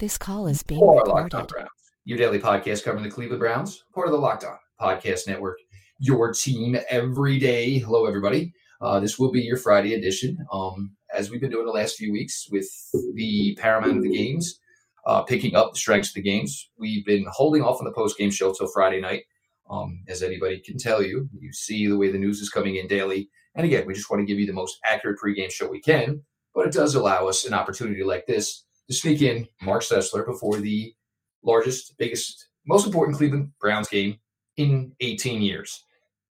This call is being recorded. Your daily podcast covering the Cleveland Browns, part of the Locked On Podcast Network. Your team every day. Hello, everybody. Uh, this will be your Friday edition, um, as we've been doing the last few weeks with the paramount of the games, uh, picking up the strengths of the games. We've been holding off on the post game show till Friday night. Um, as anybody can tell you, you see the way the news is coming in daily. And again, we just want to give you the most accurate pregame show we can, but it does allow us an opportunity like this to sneak in Mark Sessler before the largest, biggest, most important Cleveland Browns game in 18 years.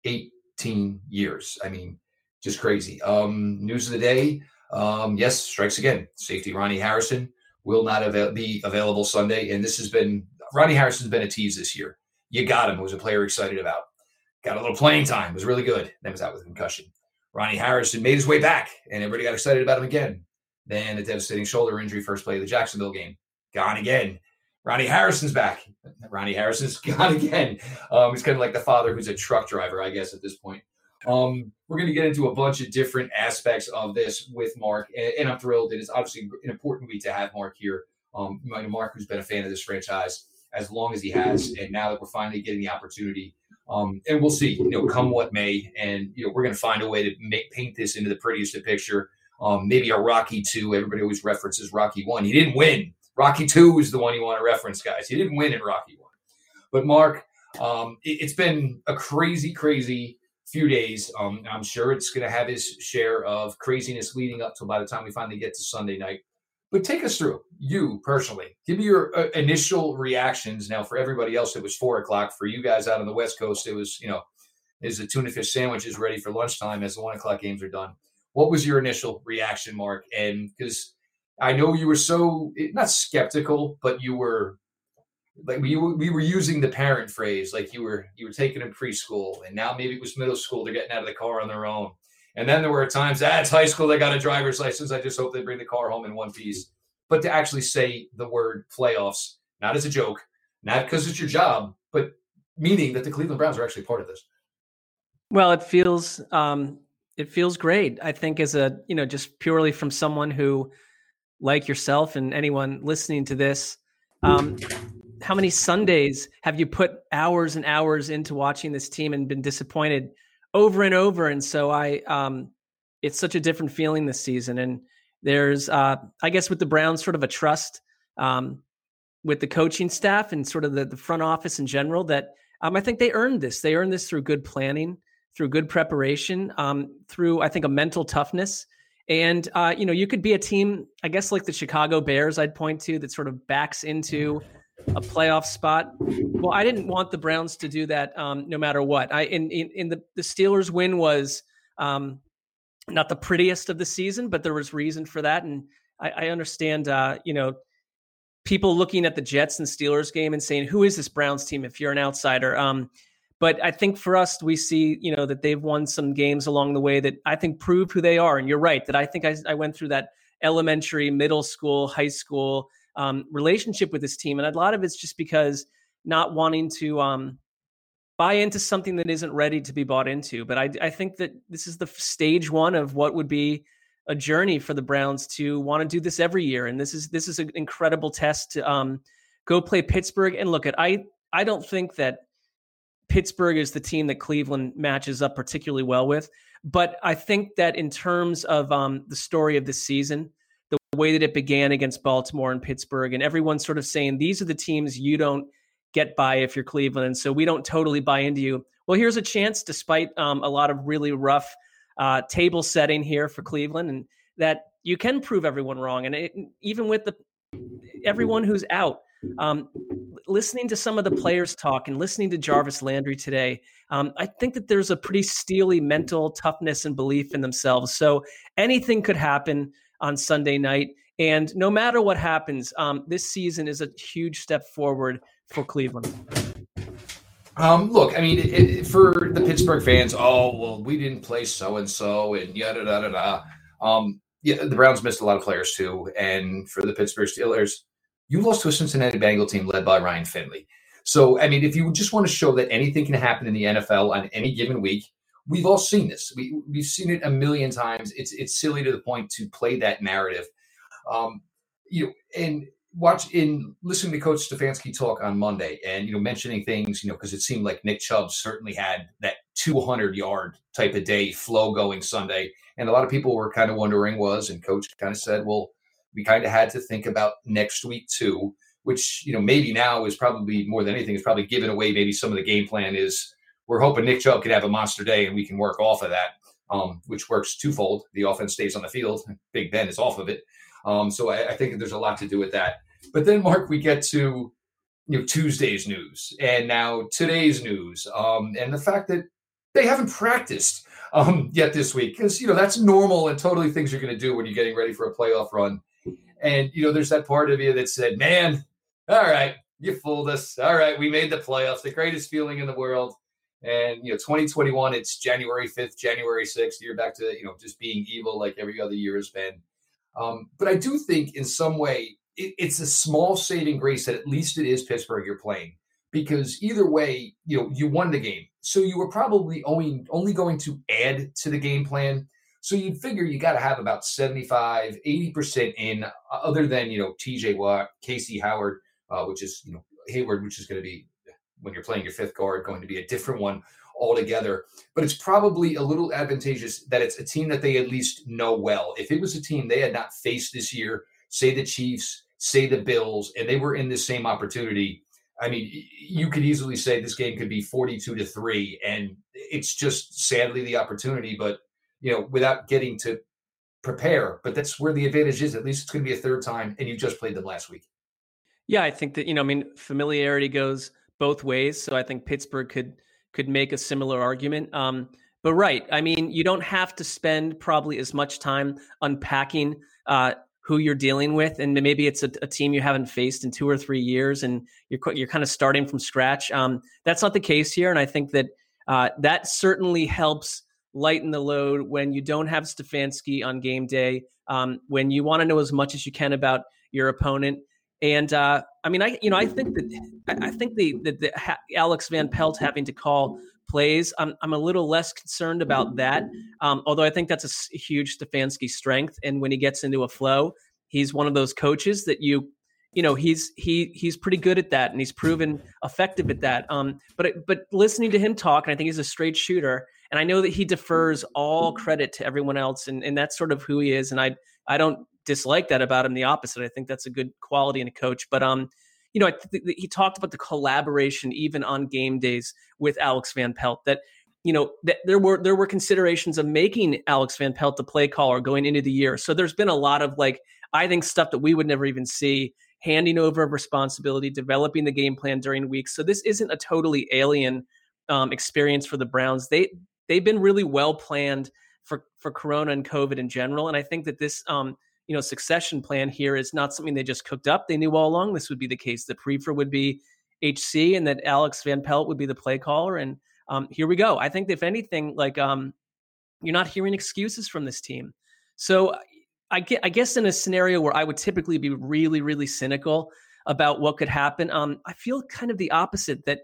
18 years. I mean, just crazy. Um, news of the day. Um, yes, strikes again. Safety Ronnie Harrison will not avail- be available Sunday. And this has been, Ronnie Harrison's been a tease this year. You got him. It was a player excited about. Got a little playing time. Was really good. Then was out with concussion. Ronnie Harrison made his way back, and everybody got excited about him again. Then a devastating shoulder injury, first play of the Jacksonville game. Gone again. Ronnie Harrison's back. Ronnie Harrison's gone again. Um, he's kind of like the father who's a truck driver, I guess, at this point. Um, we're going to get into a bunch of different aspects of this with Mark, and, and I'm thrilled. It is obviously an important week to have Mark here. Um, Mark, who's been a fan of this franchise as long as he has, and now that we're finally getting the opportunity, um, and we'll see, you know, come what may, and you know, we're going to find a way to make paint this into the prettiest of picture. Um, maybe a Rocky two. Everybody always references Rocky one. He didn't win. Rocky two is the one you want to reference, guys. He didn't win in Rocky one. But Mark, um, it, has been a crazy, crazy few days. Um, I'm sure it's going to have his share of craziness leading up till by the time we finally get to Sunday night. But take us through you personally. Give me your uh, initial reactions. Now, for everybody else, it was four o'clock. For you guys out on the West Coast, it was you know, is the tuna fish sandwiches ready for lunchtime as the one o'clock games are done. What was your initial reaction, Mark? And because I know you were so not skeptical, but you were like we were, we were using the parent phrase, like you were you were taking them preschool, and now maybe it was middle school. They're getting out of the car on their own, and then there were times that's ah, high school. They got a driver's license. I just hope they bring the car home in one piece. But to actually say the word playoffs, not as a joke, not because it's your job, but meaning that the Cleveland Browns are actually part of this. Well, it feels um, it feels great. I think as a you know just purely from someone who, like yourself and anyone listening to this, um, how many Sundays have you put hours and hours into watching this team and been disappointed over and over? And so I, um, it's such a different feeling this season. And there's, uh, I guess, with the Browns, sort of a trust um, with the coaching staff and sort of the, the front office in general that um, I think they earned this. They earned this through good planning through good preparation, um, through I think a mental toughness. And uh, you know, you could be a team, I guess, like the Chicago Bears. I'd point to that sort of backs into a playoff spot. Well, I didn't want the Browns to do that, um, no matter what. I in in, in the the Steelers win was um, not the prettiest of the season, but there was reason for that, and I, I understand. Uh, you know, people looking at the Jets and Steelers game and saying, "Who is this Browns team?" If you're an outsider. Um, but I think for us, we see, you know, that they've won some games along the way that I think prove who they are. And you're right that I think I, I went through that elementary, middle school, high school um, relationship with this team. And a lot of it's just because not wanting to um, buy into something that isn't ready to be bought into. But I, I think that this is the stage one of what would be a journey for the Browns to want to do this every year. And this is this is an incredible test to um, go play Pittsburgh. And look at I I don't think that Pittsburgh is the team that Cleveland matches up particularly well with. But I think that in terms of um, the story of the season, the way that it began against Baltimore and Pittsburgh, and everyone sort of saying these are the teams you don't get by if you're Cleveland, and so we don't totally buy into you. Well, here's a chance, despite um, a lot of really rough uh, table setting here for Cleveland, and that you can prove everyone wrong. And it, even with the everyone who's out, um, listening to some of the players talk and listening to Jarvis Landry today, um, I think that there's a pretty steely mental toughness and belief in themselves. So anything could happen on Sunday night. And no matter what happens, um, this season is a huge step forward for Cleveland. Um, look, I mean, it, it, for the Pittsburgh fans, oh well, we didn't play so and so, and yada da da da. Um, yeah, the Browns missed a lot of players too, and for the Pittsburgh Steelers, you lost to a Cincinnati Bengal team led by Ryan Finley. So, I mean, if you just want to show that anything can happen in the NFL on any given week, we've all seen this. We, we've seen it a million times. It's it's silly to the point to play that narrative. Um, you know, and watch in listening to Coach Stefanski talk on Monday, and you know, mentioning things, you know, because it seemed like Nick Chubb certainly had that 200 yard type of day flow going Sunday, and a lot of people were kind of wondering was, and Coach kind of said, well, we kind of had to think about next week too, which you know maybe now is probably more than anything is probably giving away maybe some of the game plan is we're hoping Nick Chubb could have a monster day and we can work off of that, um, which works twofold. The offense stays on the field, Big Ben is off of it. Um, so I, I think there's a lot to do with that. But then, Mark, we get to you know Tuesday's news and now today's news, um, and the fact that they haven't practiced um, yet this week because you know that's normal and totally things you're going to do when you're getting ready for a playoff run. And you know, there's that part of you that said, "Man, all right, you fooled us. All right, we made the playoffs, the greatest feeling in the world." And you know, 2021, it's January 5th, January 6th. You're back to you know just being evil like every other year has been. Um, but I do think in some way it, it's a small saving grace that at least it is Pittsburgh you're playing because either way, you know, you won the game. So you were probably only only going to add to the game plan. So you'd figure you got to have about 75, 80% in, other than, you know, TJ Watt, Casey Howard, uh, which is, you know, Heyward, which is going to be, when you're playing your fifth guard, going to be a different one altogether. But it's probably a little advantageous that it's a team that they at least know well. If it was a team they had not faced this year, say the Chiefs, say the Bills, and they were in the same opportunity, I mean, you could easily say this game could be 42 to 3 and it's just sadly the opportunity but you know without getting to prepare but that's where the advantage is at least it's going to be a third time and you just played them last week. Yeah, I think that you know, I mean, familiarity goes both ways, so I think Pittsburgh could could make a similar argument. Um, but right, I mean, you don't have to spend probably as much time unpacking uh, who you're dealing with, and maybe it's a, a, team you haven't faced in two or three years, and you're you're kind of starting from scratch. Um, that's not the case here, and I think that uh, that certainly helps lighten the load when you don't have Stefanski on game day, um, when you want to know as much as you can about your opponent. And uh, I mean, I you know, I think that I think the, the, the Alex Van Pelt having to call plays, I'm I'm a little less concerned about that. Um, although I think that's a huge Stefanski strength, and when he gets into a flow, he's one of those coaches that you you know he's he he's pretty good at that and he's proven effective at that um but but listening to him talk and i think he's a straight shooter and i know that he defers all credit to everyone else and and that's sort of who he is and i i don't dislike that about him. The opposite. I think that's a good quality in a coach. But um, you know, he talked about the collaboration even on game days with Alex Van Pelt. That you know that there were there were considerations of making Alex Van Pelt the play caller going into the year. So there's been a lot of like I think stuff that we would never even see handing over responsibility, developing the game plan during weeks. So this isn't a totally alien um, experience for the Browns. They they've been really well planned for for Corona and COVID in general, and I think that this um, you know succession plan here is not something they just cooked up. They knew all along this would be the case. That Priefer would be HC and that Alex Van Pelt would be the play caller. And um, here we go. I think if anything, like um, you're not hearing excuses from this team. So I, I guess in a scenario where I would typically be really, really cynical about what could happen, um, I feel kind of the opposite. That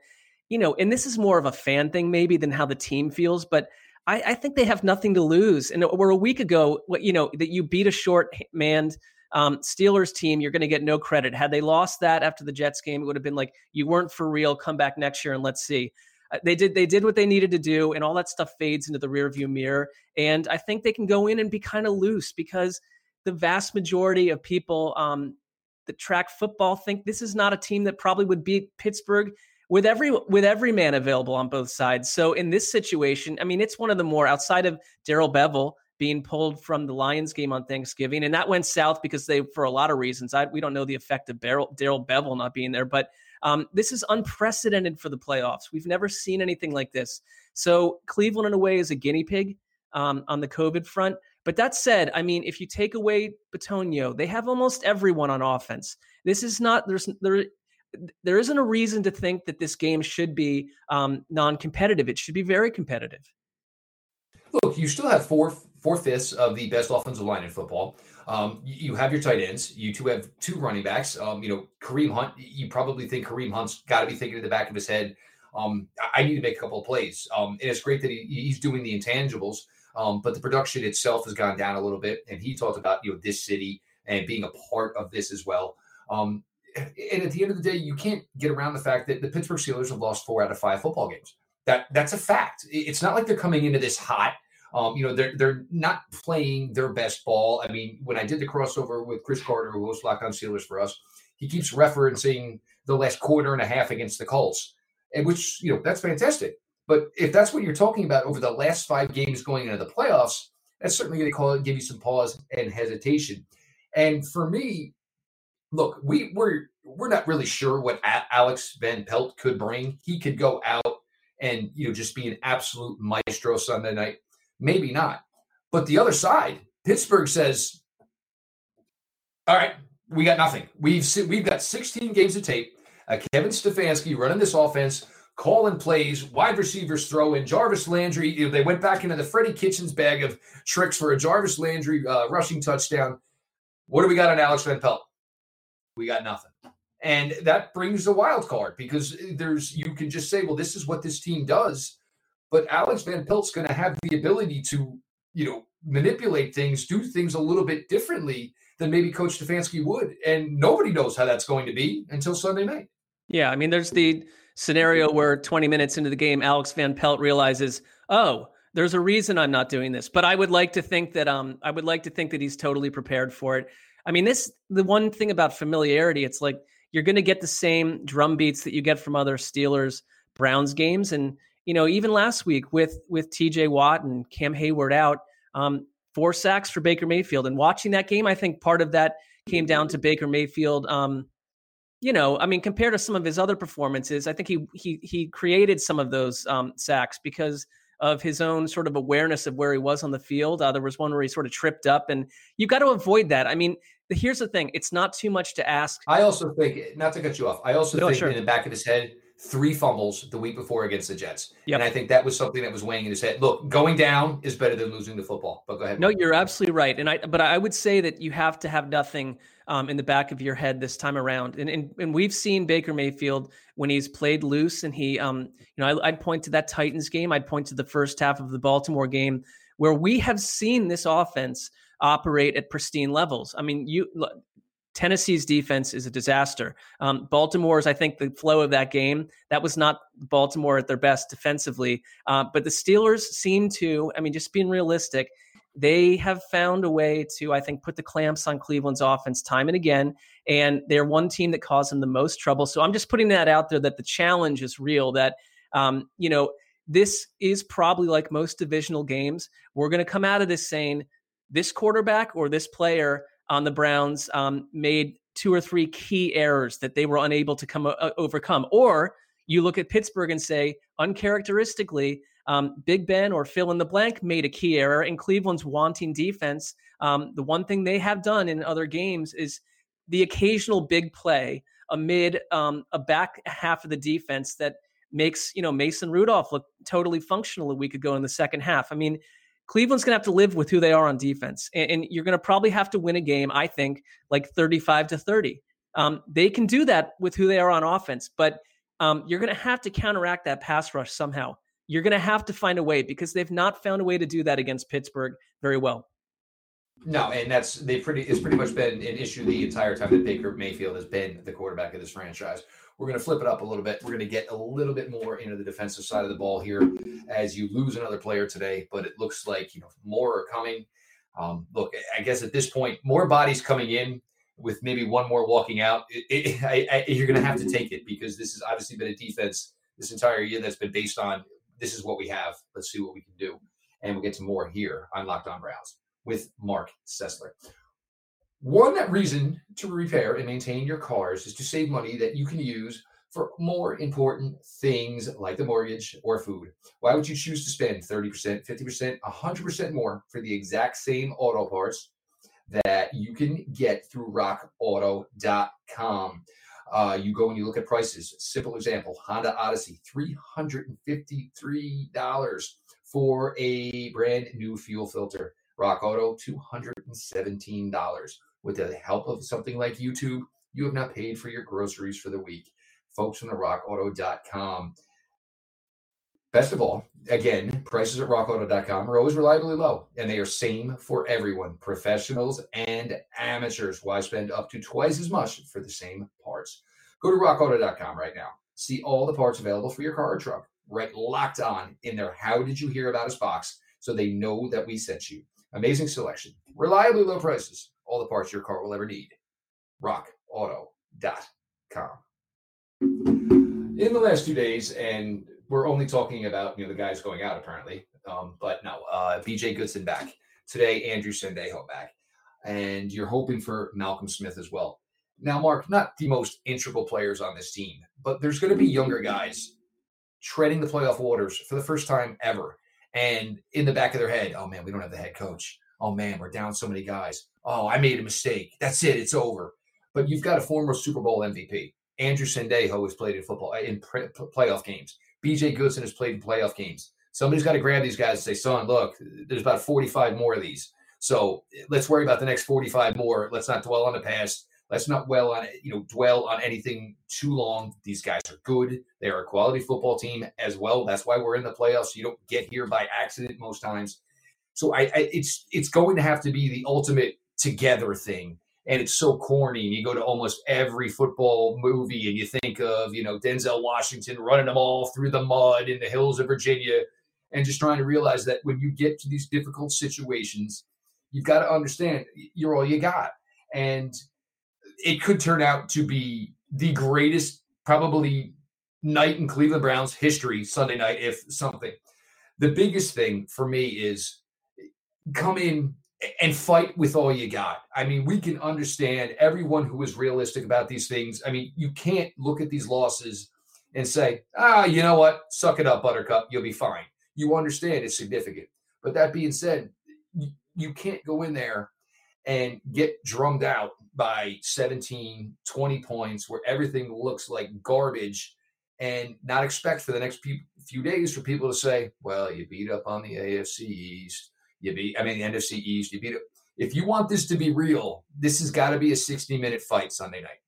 you know, and this is more of a fan thing maybe than how the team feels, but I, I, think they have nothing to lose. And we're a week ago, you know, that you beat a short manned um, Steelers team, you're going to get no credit. Had they lost that after the Jets game, it would have been like you weren't for real. Come back next year and let's see. Uh, they did. They did what they needed to do, and all that stuff fades into the rearview mirror. And I think they can go in and be kind of loose because the vast majority of people um, that track football think this is not a team that probably would beat Pittsburgh with every with every man available on both sides. So in this situation, I mean, it's one of the more outside of Darrell Bevell being pulled from the Lions game on Thanksgiving, and that went south because they, for a lot of reasons, I, we don't know the effect of Darrell Bevell not being there, but um, this is unprecedented for the playoffs. We've never seen anything like this. So Cleveland, in a way, is a guinea pig um, on the COVID front. But that said, I mean, if you take away Bitonio, they have almost everyone on offense. This is not there's there there isn't a reason to think that this game should be um, non-competitive. It should be very competitive. Look, you still have four four fifths of the best offensive line in football. Um, you have your tight ends. You two have two running backs. Um, you know, Kareem Hunt. You probably think Kareem Hunt's got to be thinking in the back of his head. Um, I need to make a couple of plays. Um, and it's great that he, he's doing the intangibles. Um, but the production itself has gone down a little bit. And he talked about you know this city and being a part of this as well. Um, and at the end of the day, you can't get around the fact that the Pittsburgh Steelers have lost four out of five football games. That that's a fact. It's not like they're coming into this hot. Um, you know, they're they're not playing their best ball. I mean, when I did the crossover with Chris Carter, who hosts Locked On Steelers for us, he keeps referencing the last quarter and a half against the Colts, and which you know that's fantastic. But if that's what you're talking about over the last five games going into the playoffs, that's certainly going to call it, give you some pause and hesitation. And for me, look, we we're we're not really sure what Alex Van Pelt could bring. He could go out and you know just be an absolute maestro Sunday night. Maybe not. But the other side, Pittsburgh says, "All right, we got nothing. We've we've got 16 games of tape. Uh, Kevin Stefanski running this offense calling plays, wide receivers throw in. Jarvis Landry, you know, they went back into the Freddie Kitchens bag of tricks for a Jarvis Landry uh, rushing touchdown. What do we got on Alex Van Pelt? We got nothing. And that brings the wild card because there's you can just say, well, this is what this team does. But Alex Van Pelt's going to have the ability to, you know, manipulate things, do things a little bit differently than maybe Coach Stefanski would. And nobody knows how that's going to be until Sunday night. Yeah, I mean, there's the scenario where 20 minutes into the game, Alex Van Pelt realizes, oh, there's a reason I'm not doing this. But I would like to think that um I would like to think that he's totally prepared for it. I mean, this the one thing about familiarity, it's like you're going to get the same drum beats that you get from other Steelers Browns games, and you know even last week with with T.J. Watt and Cam Heyward out, um, four sacks for Baker Mayfield, and watching that game, I think part of that came down to Baker Mayfield um, you know, I mean, compared to some of his other performances, I think he he he created some of those um, sacks because of his own sort of awareness of where he was on the field. Uh, there was one where he sort of tripped up, and you've got to avoid that. I mean, here's the thing: it's not too much to ask. I also think, not to cut you off, I also no, think sure. in the back of his head, three fumbles the week before against the Jets. Yep. And I think that was something that was weighing in his head. Look, going down is better than losing the football. But go ahead. No, you're absolutely right. And I but I would say that you have to have nothing um, in the back of your head this time around. And, and and we've seen Baker Mayfield when he's played loose and he um you know I, I'd point to that Titans game, I'd point to the first half of the Baltimore game where we have seen this offense operate at pristine levels. I mean, you Tennessee's defense is a disaster. Um, Baltimore's, I think, the flow of that game that was not Baltimore at their best defensively. Uh, but the Steelers seem to, I mean, just being realistic, they have found a way to, I think, put the clamps on Cleveland's offense time and again. And they're one team that caused them the most trouble. So I'm just putting that out there that the challenge is real. That um, you know, this is probably like most divisional games. We're going to come out of this saying this quarterback or this player on the Browns um, made two or three key errors that they were unable to come uh, overcome. Or you look at Pittsburgh and say, uncharacteristically, um, Big Ben or fill in the blank made a key error, and Cleveland's wanting defense. Um, the one thing they have done in other games is the occasional big play amid um, a back half of the defense that makes you know Mason Rudolph look totally functional a week ago in the second half. I mean, Cleveland's going to have to live with who they are on defense. And, and you're going to probably have to win a game, I think, like 35 to 30. Um, they can do that with who they are on offense, but um, you're going to have to counteract that pass rush somehow. You're going to have to find a way because they've not found a way to do that against Pittsburgh very well. No, and that's they pretty it's pretty much been an issue the entire time that Baker Mayfield has been the quarterback of this franchise. We're going to flip it up a little bit. We're going to get a little bit more into the defensive side of the ball here as you lose another player today, but it looks like you know more are coming. Um, look, I guess at this point, more bodies coming in with maybe one more walking out. It, it, I, I, you're going to have to take it because this has obviously been a defense this entire year that's been based on this is what we have. Let's see what we can do, and we'll get to more here on Locked On Browns with Mark Sessler. One reason to repair and maintain your cars is to save money that you can use for more important things like the mortgage or food. Why would you choose to spend 30%, 50%, 100% more for the exact same auto parts that you can get through rockauto.com? Uh, you go and you look at prices. Simple example Honda Odyssey, $353 for a brand new fuel filter. Rock Auto, $217 with the help of something like YouTube, you have not paid for your groceries for the week. Folks from the rockauto.com. Best of all, again, prices at rockauto.com are always reliably low, and they are same for everyone, professionals and amateurs. Why spend up to twice as much for the same parts? Go to rockauto.com right now. See all the parts available for your car or truck. Write locked on in their. How did you hear about us box? So they know that we sent you. Amazing selection, reliably low prices, all the parts your car will ever need. RockAuto.com. In the last two days, and we're only talking about you know the guys going out apparently, um, but no, uh, BJ Goodson back today, Andrew Sendejo back, and you're hoping for Malcolm Smith as well. Now, Mark, not the most integral players on this team, but there's going to be younger guys treading the playoff waters for the first time ever. And in the back of their head, oh man, we don't have the head coach. Oh man, we're down so many guys. Oh, I made a mistake. That's it. It's over. But you've got a former Super Bowl MVP. Andrew Sendejo has played in football in playoff games. BJ Goodson has played in playoff games. Somebody's got to grab these guys and say, son, look, there's about 45 more of these. So let's worry about the next 45 more. Let's not dwell on the past. Let's not dwell on you know dwell on anything too long. These guys are good. They are a quality football team as well. That's why we're in the playoffs. You don't get here by accident most times. So I, I it's it's going to have to be the ultimate together thing. And it's so corny. And you go to almost every football movie and you think of, you know, Denzel Washington running them all through the mud in the hills of Virginia and just trying to realize that when you get to these difficult situations, you've got to understand you're all you got. And it could turn out to be the greatest, probably night in Cleveland Browns history Sunday night, if something. The biggest thing for me is come in and fight with all you got. I mean, we can understand everyone who is realistic about these things. I mean, you can't look at these losses and say, ah, you know what? Suck it up, Buttercup. You'll be fine. You understand it's significant. But that being said, you can't go in there and get drummed out by 17, 20 points where everything looks like garbage and not expect for the next few days for people to say, well, you beat up on the AFC East. You beat, I mean, the NFC East. You beat it. If you want this to be real, this has got to be a 60 minute fight Sunday night.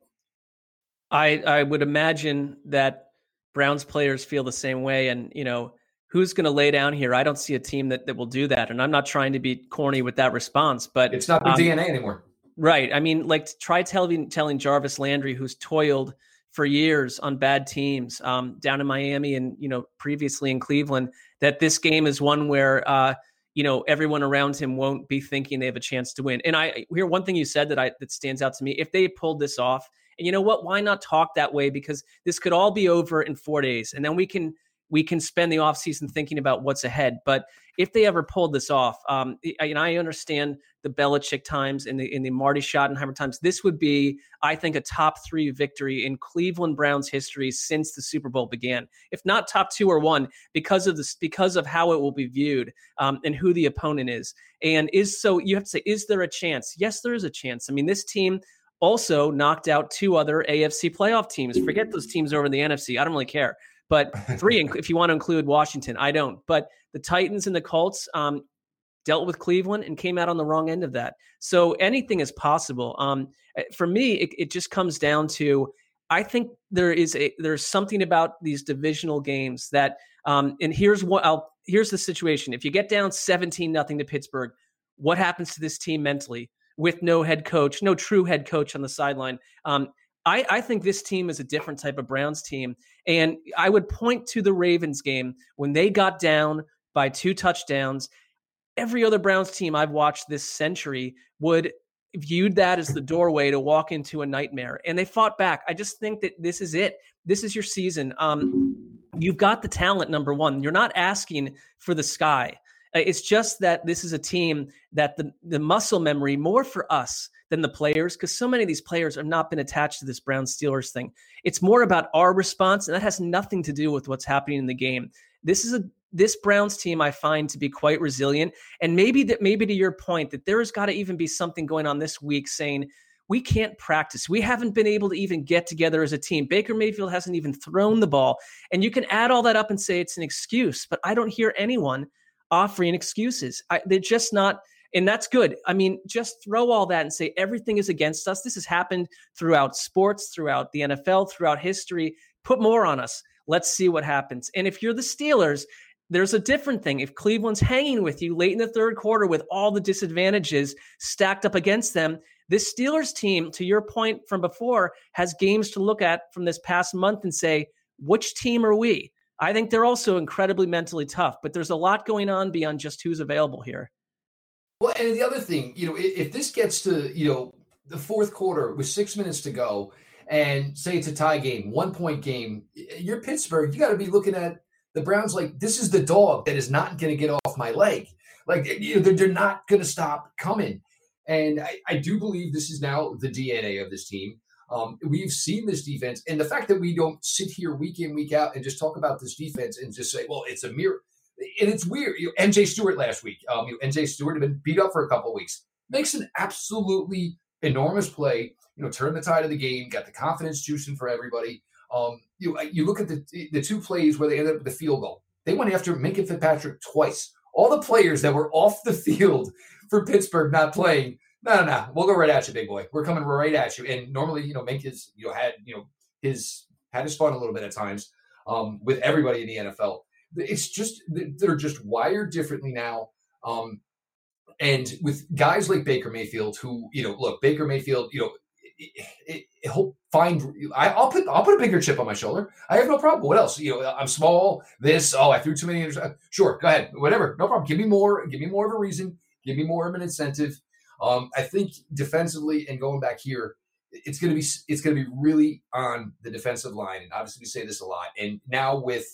I, I would imagine that Browns players feel the same way. And, you know, who's going to lay down here? I don't see a team that, that will do that. And I'm not trying to be corny with that response, but it's not the um, DNA anymore. Right. I mean, like try telling telling Jarvis Landry, who's toiled for years on bad teams um, down in Miami and you know previously in Cleveland, that this game is one where uh, you know everyone around him won't be thinking they have a chance to win. And I hear one thing you said that I that stands out to me. If they pulled this off, and you know what, why not talk that way? Because this could all be over in four days, and then we can we can spend the offseason thinking about what's ahead. But if they ever pulled this off, um, and I understand the Belichick times and the in the Marty Schottenheimer times, this would be, I think, a top three victory in Cleveland Browns history since the Super Bowl began. If not top two or one, because of this, because of how it will be viewed um, and who the opponent is, and is so you have to say, is there a chance? Yes, there is a chance. I mean, this team also knocked out two other AFC playoff teams. Forget those teams over in the NFC. I don't really care but three if you want to include Washington. I don't. But the Titans and the Colts um, dealt with Cleveland and came out on the wrong end of that. So anything is possible. Um, eh, for me, it, it just comes down to I think there is a there's something about these divisional games that um, and here's what I'll here's the situation. If you get down 17 nothing to Pittsburgh, what happens to this team mentally with no head coach, no true head coach on the sideline? Um, I, I, think this team is a different type of Browns team. And I would point to the Ravens game when they got down by two touchdowns. Every other Browns team I've watched this century would viewed that as the doorway to walk into a nightmare. And they fought back. I just think that this is it. This is your season. Um, you've got the talent, number one. You're not asking for the sky. Uh, it's just that this is a team that the, the muscle memory more for us than the players because so many of these players have not been attached to this Brown Steelers thing. It's more about our response, and that has nothing to do with what's happening in the game. This is a this Browns team I find to be quite resilient, and maybe that maybe to your point that there has got to even be something going on this week saying we can't practice. We haven't been able to even get together as a team. Baker Mayfield hasn't even thrown the ball, and you can add all that up and say it's an excuse, but I don't hear anyone offering excuses. I, they're just not and that's good. I mean, just throw all that and say everything is against us. This has happened throughout sports, throughout the NFL, throughout history. Put more on us. Let's see what happens. And if you're the Steelers, there's a different thing. If Cleveland's hanging with you late in the third quarter with all the disadvantages stacked up against them, this Steelers team, to your point from before, has games to look at from this past month and say, which team are we? I think they're also incredibly mentally tough, but there's a lot going on beyond just who's available here. Well, and the other thing, you know, if, if this gets to, you know, the fourth quarter with six minutes to go and say it's a tie game, one point game, you're Pittsburgh, you got to be looking at the Browns like this is the dog that is not going to get off my leg. Like you know, they're, they're not going to stop coming. And I, I, do believe this is now the DNA of this team. Um, we've seen this defense, and the fact that we don't sit here week in, week out, and just talk about this defense and just say, "Well, it's a mirror," and it's weird. You know, MJ Stewart last week, um, you know, MJ Stewart had been beat up for a couple weeks, makes an absolutely enormous play. You know, turn the tide of the game, got the confidence juicing for everybody. Um, you you look at the the two plays where they ended up with the field goal. They went after Minkah Fitzpatrick twice. All the players that were off the field for Pittsburgh not playing. No, no, no. We'll go right at you, big boy. We're coming right at you. And normally, you know, Minkah's you know had you know his had his fun a little bit at times um, with everybody in the NFL. It's just they're just wired differently now. Um, and with guys like Baker Mayfield, who you know, look, Baker Mayfield, you know, he'll find. I, will put I'll put a bigger chip on my shoulder. I have no problem. What else? You know, I'm small. This. Oh, I threw too many. Sure, go ahead. Whatever. No problem. Give me more. Give me more of a reason. Give me more of an incentive. Um, I think defensively and going back here, it's going to be it's going to be really on the defensive line. And obviously, we say this a lot. And now with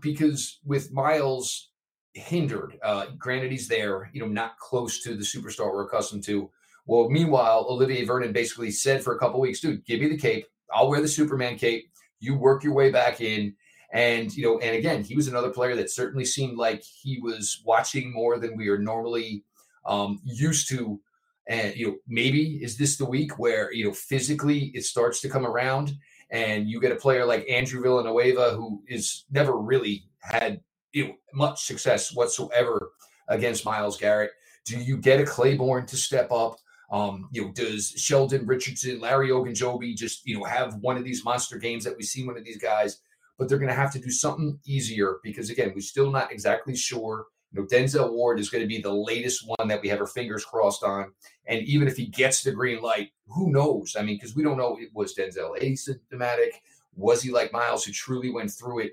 because with Myles hindered, uh, granted he's there, you know, not close to the superstar we're accustomed to. Well, meanwhile, Olivier Vernon basically said for a couple weeks, dude, give me the cape. I'll wear the Superman cape. You work your way back in. And, you know, and again, he was another player that certainly seemed like he was watching more than we are normally um, used to. And, you know, maybe is this the week where, you know, physically it starts to come around and you get a player like Andrew Villanueva, who is never really had you know, much success whatsoever against Myles Garrett. Do you get a Clayborn to step up? Um, you know, does Sheldon Richardson, Larry Ogunjobi just, you know, have one of these monster games that we see one of these guys? But they're going to have to do something easier because, again, we're still not exactly sure. You know, Denzel Ward is going to be the latest one that we have our fingers crossed on. And even if he gets the green light, who knows? I mean, because we don't know, it was Denzel asymptomatic? Was he like Myles, who truly went through it?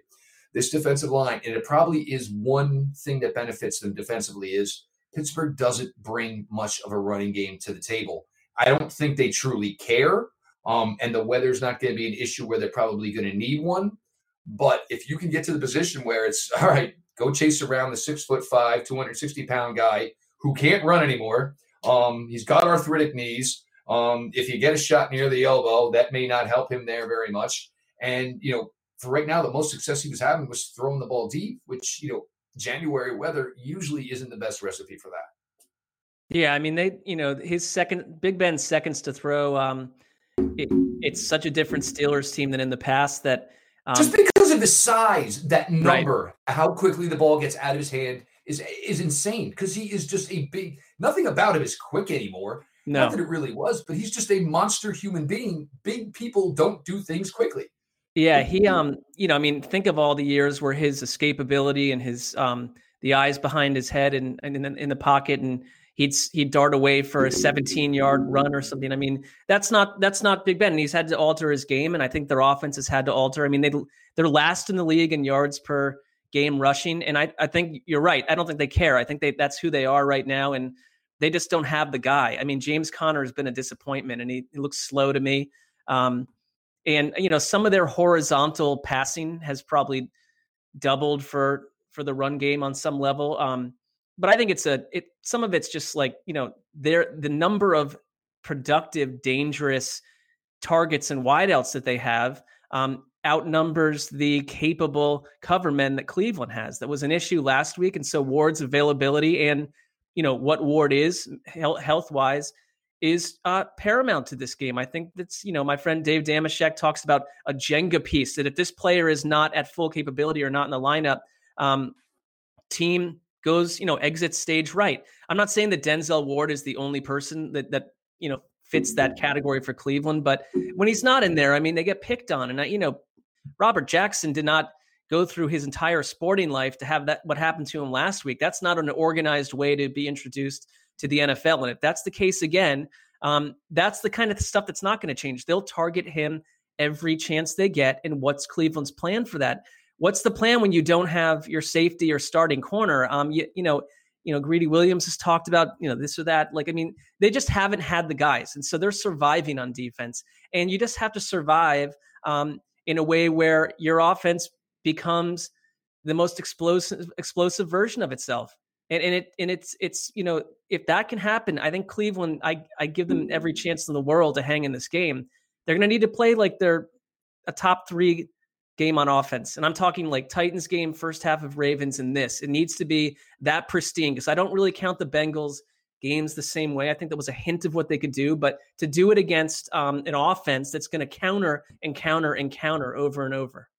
This defensive line, and it probably is one thing that benefits them defensively, is Pittsburgh doesn't bring much of a running game to the table. I don't think they truly care. Um, and the weather's not going to be an issue where they're probably going to need one. But if you can get to the position where it's all right, go chase around the six foot five, 260 pound guy who can't run anymore. Um, he's got arthritic knees. Um, if you get a shot near the elbow, that may not help him there very much. And, you know, for right now, the most success he was having was throwing the ball deep, which, you know, January weather usually isn't the best recipe for that. Yeah, I mean they, you know, his second Big Ben's seconds to throw. Um, it, it's such a different Steelers team than in the past that um, just because of the size, that number, right. how quickly the ball gets out of his hand is is insane. Because he is just a big. Nothing about him is quick anymore. No. Not that it really was, but he's just a monster human being. Big people don't do things quickly. Yeah, he um, you know, I mean, think of all the years where his escapability and his um, the eyes behind his head and, and in, in the pocket, and he'd he'd dart away for a 17 yard run or something. I mean, that's not that's not Big Ben. And he's had to alter his game, and I think their offense has had to alter. I mean, they they're last in the league in yards per game rushing, and I I think you're right. I don't think they care. I think they that's who they are right now, and they just don't have the guy. I mean, James Conner has been a disappointment, and he, he looks slow to me. Um, and you know some of their horizontal passing has probably doubled for for the run game on some level um but i think it's a it some of it's just like you know there the number of productive dangerous targets and wideouts that they have um, outnumbers the capable cover men that cleveland has that was an issue last week and so ward's availability and you know what ward is health wise is uh, paramount to this game. I think that's, you know, my friend Dave Dameshek talks about a Jenga piece that if this player is not at full capability or not in the lineup, um, team goes, you know, exits stage right. I'm not saying that Denzel Ward is the only person that, that, you know, fits that category for Cleveland, but when he's not in there, I mean, they get picked on. And, I, you know, Robert Jackson did not go through his entire sporting life to have that what happened to him last week. That's not an organized way to be introduced to the NFL. And if that's the case again, um, that's the kind of stuff that's not going to change. They'll target him every chance they get. And what's Cleveland's plan for that? What's the plan when you don't have your safety or starting corner? Um, you, you know, you know, Greedy Williams has talked about, you know, this or that. Like, I mean, they just haven't had the guys. And so they're surviving on defense. And you just have to survive um, in a way where your offense becomes the most explosive explosive version of itself. And, and it and it's it's you know if that can happen, I think Cleveland I I give them every chance in the world to hang in this game. They're going to need to play like they're a top three game on offense. And I'm talking like Titans game, first half of Ravens, and this. It needs to be that pristine because I don't really count the Bengals games the same way. I think that was a hint of what they could do, but to do it against um, an offense that's going to counter and counter and counter over and over.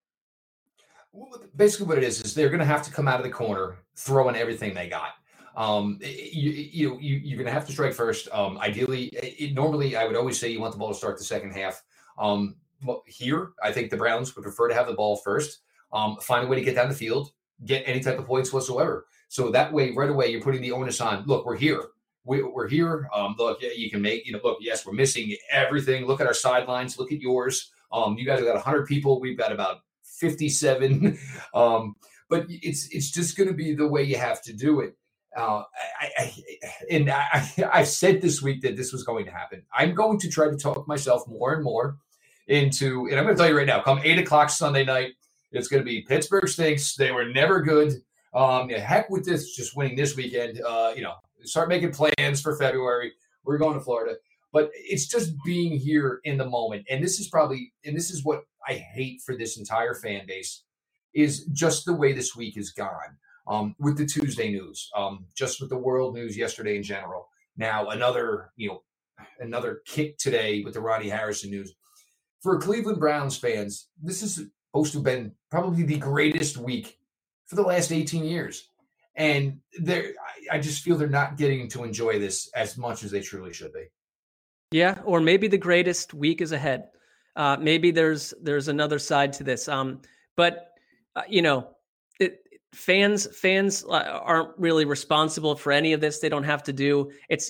Basically, what it is is they're going to have to come out of the corner throwing everything they got. Um, you, you, you you're going to have to strike first. Um, ideally, it, normally I would always say you want the ball to start the second half. Um, here, I think the Browns would prefer to have the ball first, um, find a way to get down the field, get any type of points whatsoever. So that way, right away, you're putting the onus on. Look, we're here. We, are here. Um, look, you can make. You know, look. Yes, we're missing everything. Look at our sidelines. Look at yours. Um, you guys have got 100 people. We've got about 57. um, but it's it's just going to be the way you have to do it. Uh, I, I, and I, I said this week that this was going to happen. I'm going to try to talk myself more and more into, and I'm going to tell you right now, come eight o'clock Sunday night, it's going to be Pittsburgh stinks. They were never good. Um, heck with this, just winning this weekend. Uh, you know, start making plans for February. We're going to Florida, but it's just being here in the moment. And this is probably, and this is what I hate for this entire fan base, is just the way this week has gone. Um, with the Tuesday news, um, just with the world news yesterday in general. Now another, you know, another kick today with the Ronnie Harrison news for Cleveland Browns fans, this is supposed to have been probably the greatest week for the last 18 years. And they I just feel they're not getting to enjoy this as much as they truly should be. Yeah, or maybe the greatest week is ahead. Uh, maybe there's there's another side to this. Um, but uh, you know, it, fans fans uh, aren't really responsible for any of this. They don't have to do. It's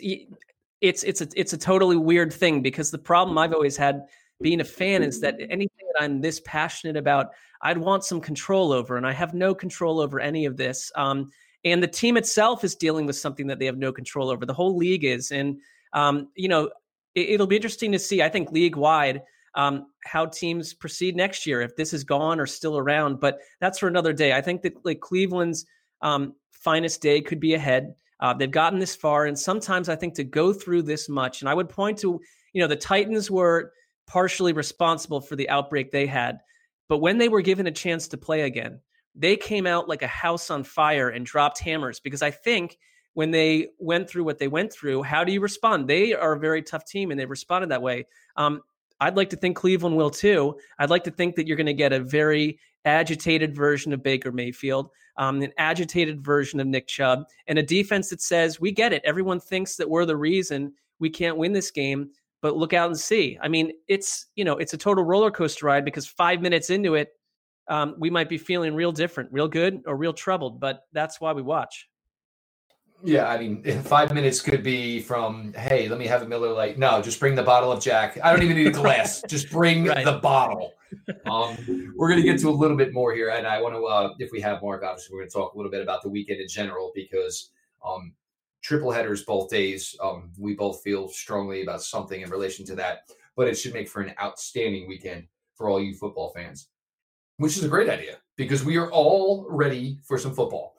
it's it's a it's a totally weird thing because the problem I've always had being a fan is that anything that I'm this passionate about, I'd want some control over, and I have no control over any of this. Um, and the team itself is dealing with something that they have no control over. The whole league is, and um, you know, it, will be interesting to see. I think league wide. Um, how teams proceed next year if this is gone or still around. But that's for another day. I think that like Cleveland's um, finest day could be ahead. Uh, they've gotten this far, and sometimes I think to go through this much, and I would point to you know the Titans were partially responsible for the outbreak they had. But when they were given a chance to play again, they came out like a house on fire and dropped hammers because I think when they went through what they went through, how do you respond? They are a very tough team and they responded that way. Um, I'd like to think Cleveland will too. I'd like to think that you're going to get a very agitated version of Baker Mayfield, um, an agitated version of Nick Chubb, and a defense that says, We get it. Everyone thinks that we're the reason we can't win this game but look out and see. I mean, it's you know, it's a total roller coaster ride because five minutes into it, um, we might be feeling real different, real good, or real troubled. But that's why we watch. Yeah, I mean, five minutes could be from, hey, let me have a Miller Lite. No, just bring the bottle of Jack. I don't even need a glass. just bring right. the bottle. Um, we're going to get to a little bit more here, and I want to, uh, if we have more, obviously, we're going to talk a little bit about the weekend in general because um, triple headers both days. Um, we both feel strongly about something in relation to that, but it should make for an outstanding weekend for all you football fans, which is a great idea because we are all ready for some football.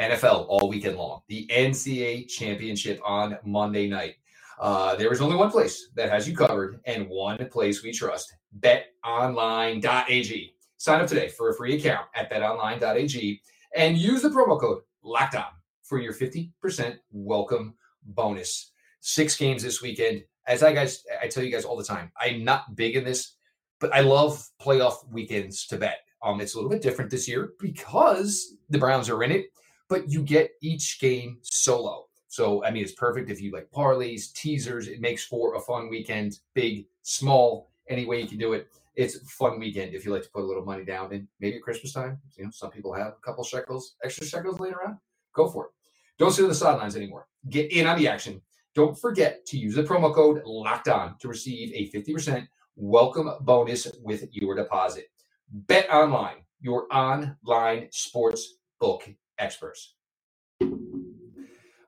NFL all weekend long. The NCAA championship on Monday night. Uh, there is only one place that has you covered and one place we trust betonline.ag. Sign up today for a free account at betonline.ag and use the promo code locked on for your 50% welcome bonus. Six games this weekend. As I guys, I tell you guys all the time, I'm not big in this, but I love playoff weekends to bet. Um, it's a little bit different this year because the Browns are in it, but you get each game solo. So I mean, it's perfect if you like parlays, teasers. It makes for a fun weekend, big, small, any way you can do it. it's a fun weekend if you like to put a little money down and maybe at Christmas time. You know, some people have a couple shekels, extra shekels laying around. Go for it. Don't sit on the sidelines anymore. Get in on the action. Don't forget to use the promo code locked on to receive a 50% welcome bonus with your deposit. Bet online, your online sports book experts.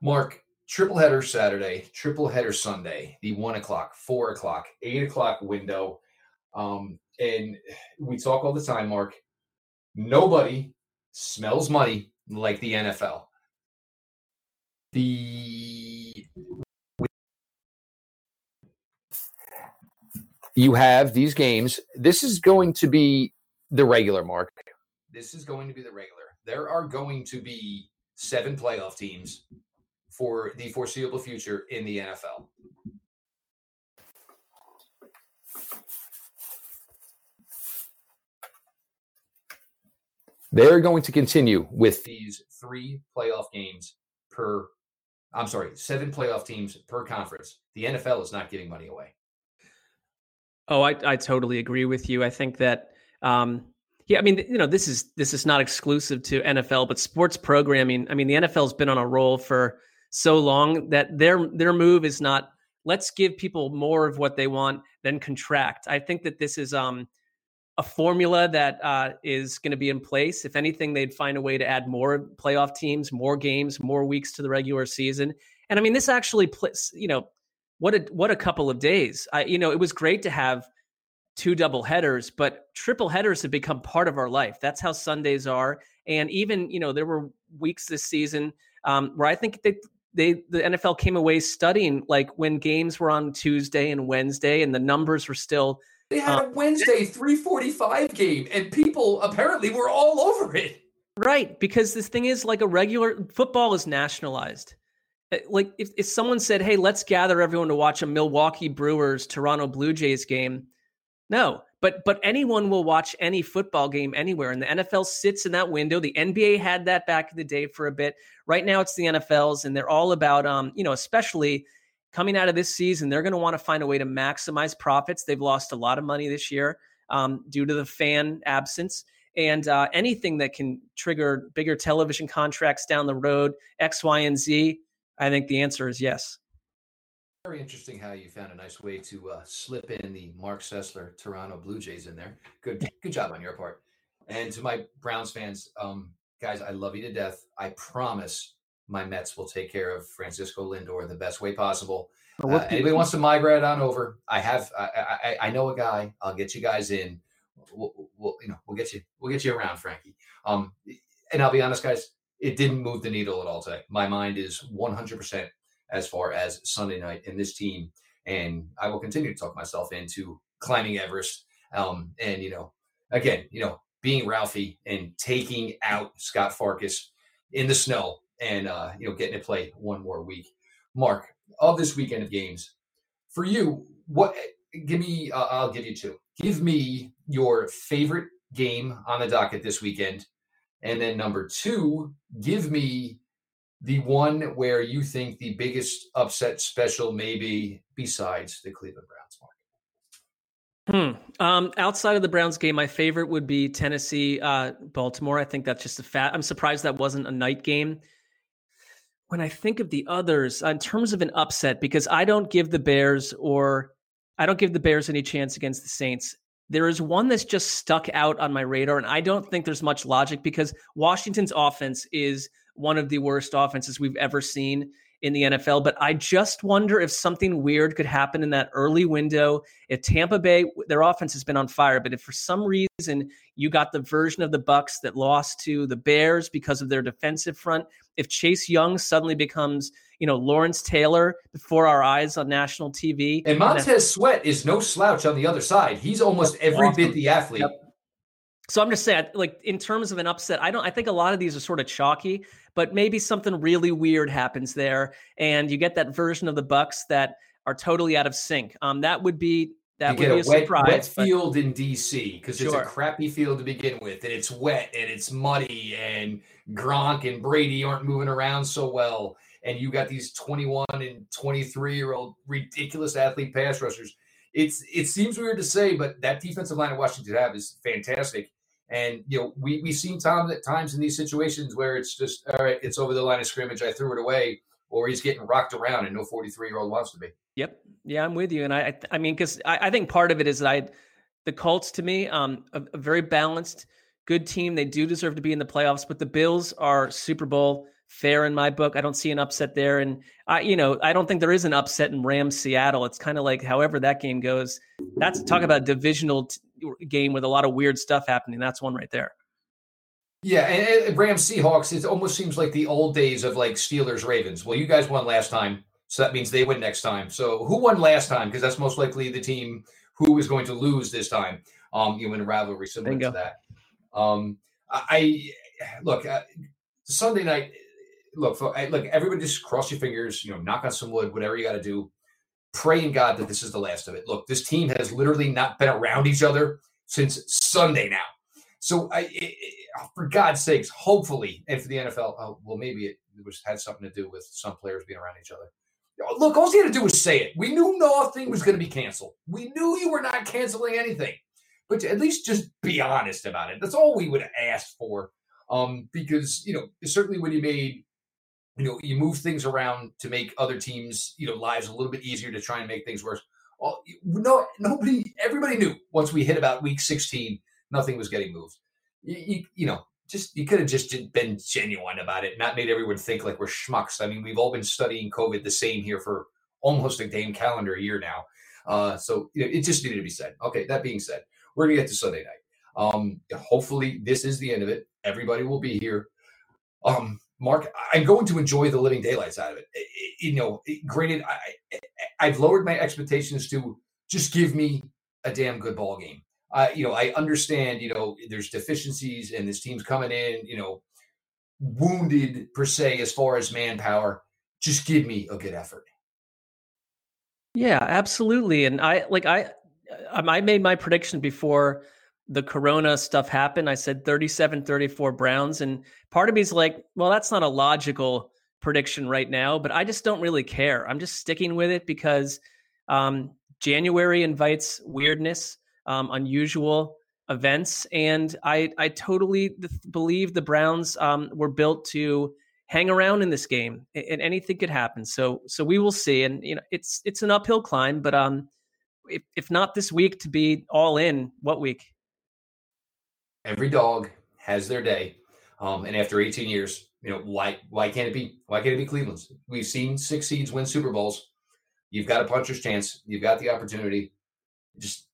Mark, triple header Saturday, triple header Sunday, the one o'clock, four o'clock, eight o'clock window. Um, and we talk all the time, Mark. Nobody smells money like the NFL. The you have these games. This is going to be the regular mark. This is going to be the regular. There are going to be seven playoff teams for the foreseeable future in the NFL. They're going to continue with these three playoff games per, I'm sorry, seven playoff teams per conference. The NFL is not giving money away. Oh, I, I totally agree with you. I think that, um, yeah, I mean, you know, this is this is not exclusive to NFL, but sports programming. I mean, the NFL's been on a roll for so long that their their move is not let's give people more of what they want than contract. I think that this is um a formula that uh, is going to be in place. If anything, they'd find a way to add more playoff teams, more games, more weeks to the regular season. And I mean, this actually, you know, what a what a couple of days. I, you know, it was great to have two double headers, but triple headers have become part of our life. That's how Sundays are. And even, you know, there were weeks this season um, where I think they they the NFL came away studying like when games were on Tuesday and Wednesday, and the numbers were still they had a Wednesday 345 game, and people apparently were all over it. Right, because this thing is like a regular football is nationalized. Eh, like if, if someone said, Hey, let's gather everyone to watch a Milwaukee Brewers Toronto Blue Jays game. No, but but anyone will watch any football game anywhere. And the NFL sits in that window. The NBA had that back in the day for a bit. Right now it's the NFL's, and they're all about um, you know, especially coming out of this season, they're going to want to find a way to maximize profits. They've lost a lot of money this year um, due to the fan absence. And uh, anything that can trigger bigger television contracts down the road, X, Y, and Z, I think the answer is yes. Very interesting how you found a nice way to uh, slip in the Mark Sessler Toronto Blue Jays in there. Good, good job on your part. And to my Browns fans, um, guys, I love you to death. I promise my Mets will take care of Francisco Lindor the best way possible. Uh, anybody wants to migrate on over? I have. I, I, I know a guy. I'll get you guys in. We'll, we'll, you know we'll get you we'll get you around, Frankie. Um, and I'll be honest, guys, it didn't move the needle at all today. My mind is 100 percent as far as Sunday night in this team, and I will continue to talk myself into climbing Everest. Um, and you know, again, you know, being Ralphie and taking out Scott Farkus in the snow and uh, you know getting to play one more week. Mark, of this weekend of games, for you, what? Give me. Uh, I'll give you two. Give me your favorite game on the docket this weekend, and then number two, give me the one where you think the biggest upset special maybe besides the Cleveland Browns. Mark. Hmm. Um, outside of the Browns game, my favorite would be Tennessee, uh, Baltimore. I think that's just a fat. I'm surprised that wasn't a night game when I think of the others uh, in terms of an upset, because I don't give the Bears or I don't give the Bears any chance against the Saints. There is one that's just stuck out on my radar, and I don't think there's much logic because Washington's offense is one of the worst offenses we've ever seen in the NFL. But I just wonder if something weird could happen in that early window. If Tampa Bay, their offense has been on fire, but if for some reason you got the version of the Bucks that lost to the Bears because of their defensive front, if Chase Young suddenly becomes, you know, Lawrence Taylor before our eyes on national TV, and Montez Sweat is no slouch on the other side. He's almost every awesome. bit the athlete. Yep. So I'm just saying, like in terms of an upset, I don't. I think a lot of these are sort of chalky, but maybe something really weird happens there, and you get that version of the Bucks that are totally out of sync. Um, that would be that you would be a, a surprise. Wet, wet field in DC because sure. it's a crappy field to begin with, and it's wet and it's muddy, and Gronk and Brady aren't moving around so well, and you got these 21 and 23 year old ridiculous athlete pass rushers. it's it seems weird to say, but that defensive line of Washington have is fantastic. And you know, we we've seen Tom at times in these situations where it's just all right, it's over the line of scrimmage, I threw it away, or he's getting rocked around, and no forty three year old wants to be. Yep, yeah, I'm with you, and I I mean, because I, I think part of it is that I the Colts to me, um, a, a very balanced, good team. They do deserve to be in the playoffs, but the Bills are Super Bowl fair in my book. I don't see an upset there, and I, you know, I don't think there is an upset in Rams Seattle. It's kind of like however that game goes. That's talk about divisional t- game with a lot of weird stuff happening. That's one right there. Yeah, and, and Rams Seahawks. It almost seems like the old days of like Steelers Ravens. Well, you guys won last time, so that means they win next time. So who won last time? Because that's most likely the team who is going to lose this time. Um, you know, in a rivalry similar Bingo. to that. Um, I look uh, Sunday night look, look, everybody just cross your fingers, you know, knock on some wood, whatever you got to do. Pray in God that this is the last of it. Look, this team has literally not been around each other since Sunday now. So, I, it, for God's sakes, hopefully, and for the NFL, oh, well, maybe it was had something to do with some players being around each other. Look, all you had to do was say it. We knew nothing was going to be canceled. We knew you were not canceling anything, but at least just be honest about it. That's all we would ask for. Um, because you know, certainly when you made you know, you move things around to make other teams, you know, lives a little bit easier to try and make things worse. Well, no, nobody, everybody knew once we hit about week 16, nothing was getting moved. You, you, you know, just you could have just been genuine about it, not made everyone think like we're schmucks. I mean, we've all been studying COVID the same here for almost a damn calendar year now. Uh, so you know, it just needed to be said. Okay, that being said, we're gonna get to Sunday night. Um, hopefully, this is the end of it. Everybody will be here. Um, Mark, I'm going to enjoy the living daylights out of it. You know, granted, I, I've lowered my expectations to just give me a damn good ball game. Uh, you know, I understand, you know, there's deficiencies and this team's coming in, you know, wounded per se as far as manpower. Just give me a good effort. Yeah, absolutely. And I like I I made my prediction before the corona stuff happened i said 37 34 browns and part of me is like well that's not a logical prediction right now but i just don't really care. I'm just sticking with it because um, january invites weirdness um, unusual events and i i totally believe the browns um, were built to hang around in this game and anything could happen. So so we will see and you know it's it's an uphill climb but um if, if not this week to be all in what week every dog has their day. Um, and after 18 years, you know, why why can't it be why can't it be Cleveland's? We've seen six seeds win Super Bowls. You've got a puncher's chance. You've got the opportunity. Just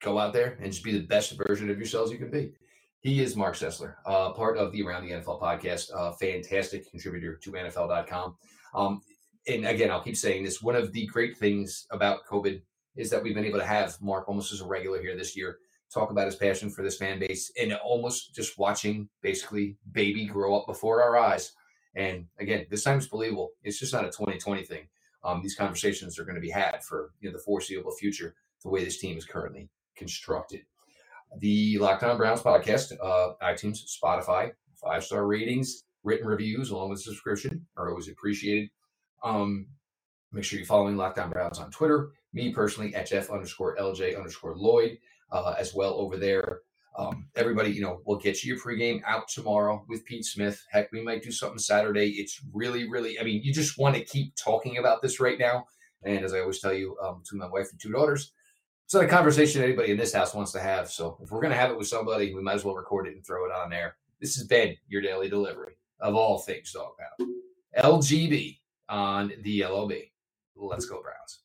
go out there and just be the best version of yourselves you can be. He is Mark Sessler, uh, part of the Around the NFL podcast, a fantastic contributor to NFL.com. Um, and again, I'll keep saying this. One of the great things about COVID is that we've been able to have Mark almost as a regular here this year talk about his passion for this fan base and almost just watching basically baby grow up before our eyes. And again, this time it's believable. It's just not a 2020 thing. Um, these conversations are going to be had for you know the foreseeable future, the way this team is currently constructed. The Lockdown Browns podcast, uh, iTunes, Spotify, five star ratings, written reviews, along with subscription are always appreciated. Um, make sure you're following Lockdown Browns on Twitter. Me personally, HF underscore LJ underscore Lloyd uh, as well over there. Um, everybody, you know, we'll get you your pregame out tomorrow with Pete Smith. Heck, we might do something Saturday. It's really, really, I mean, you just want to keep talking about this right now. And as I always tell you, um, between my wife and two daughters, it's not a conversation anybody in this house wants to have. So if we're going to have it with somebody, we might as well record it and throw it on there. This has been your daily delivery of all things dog pound. LGB on the LOB. Let's go, Browns.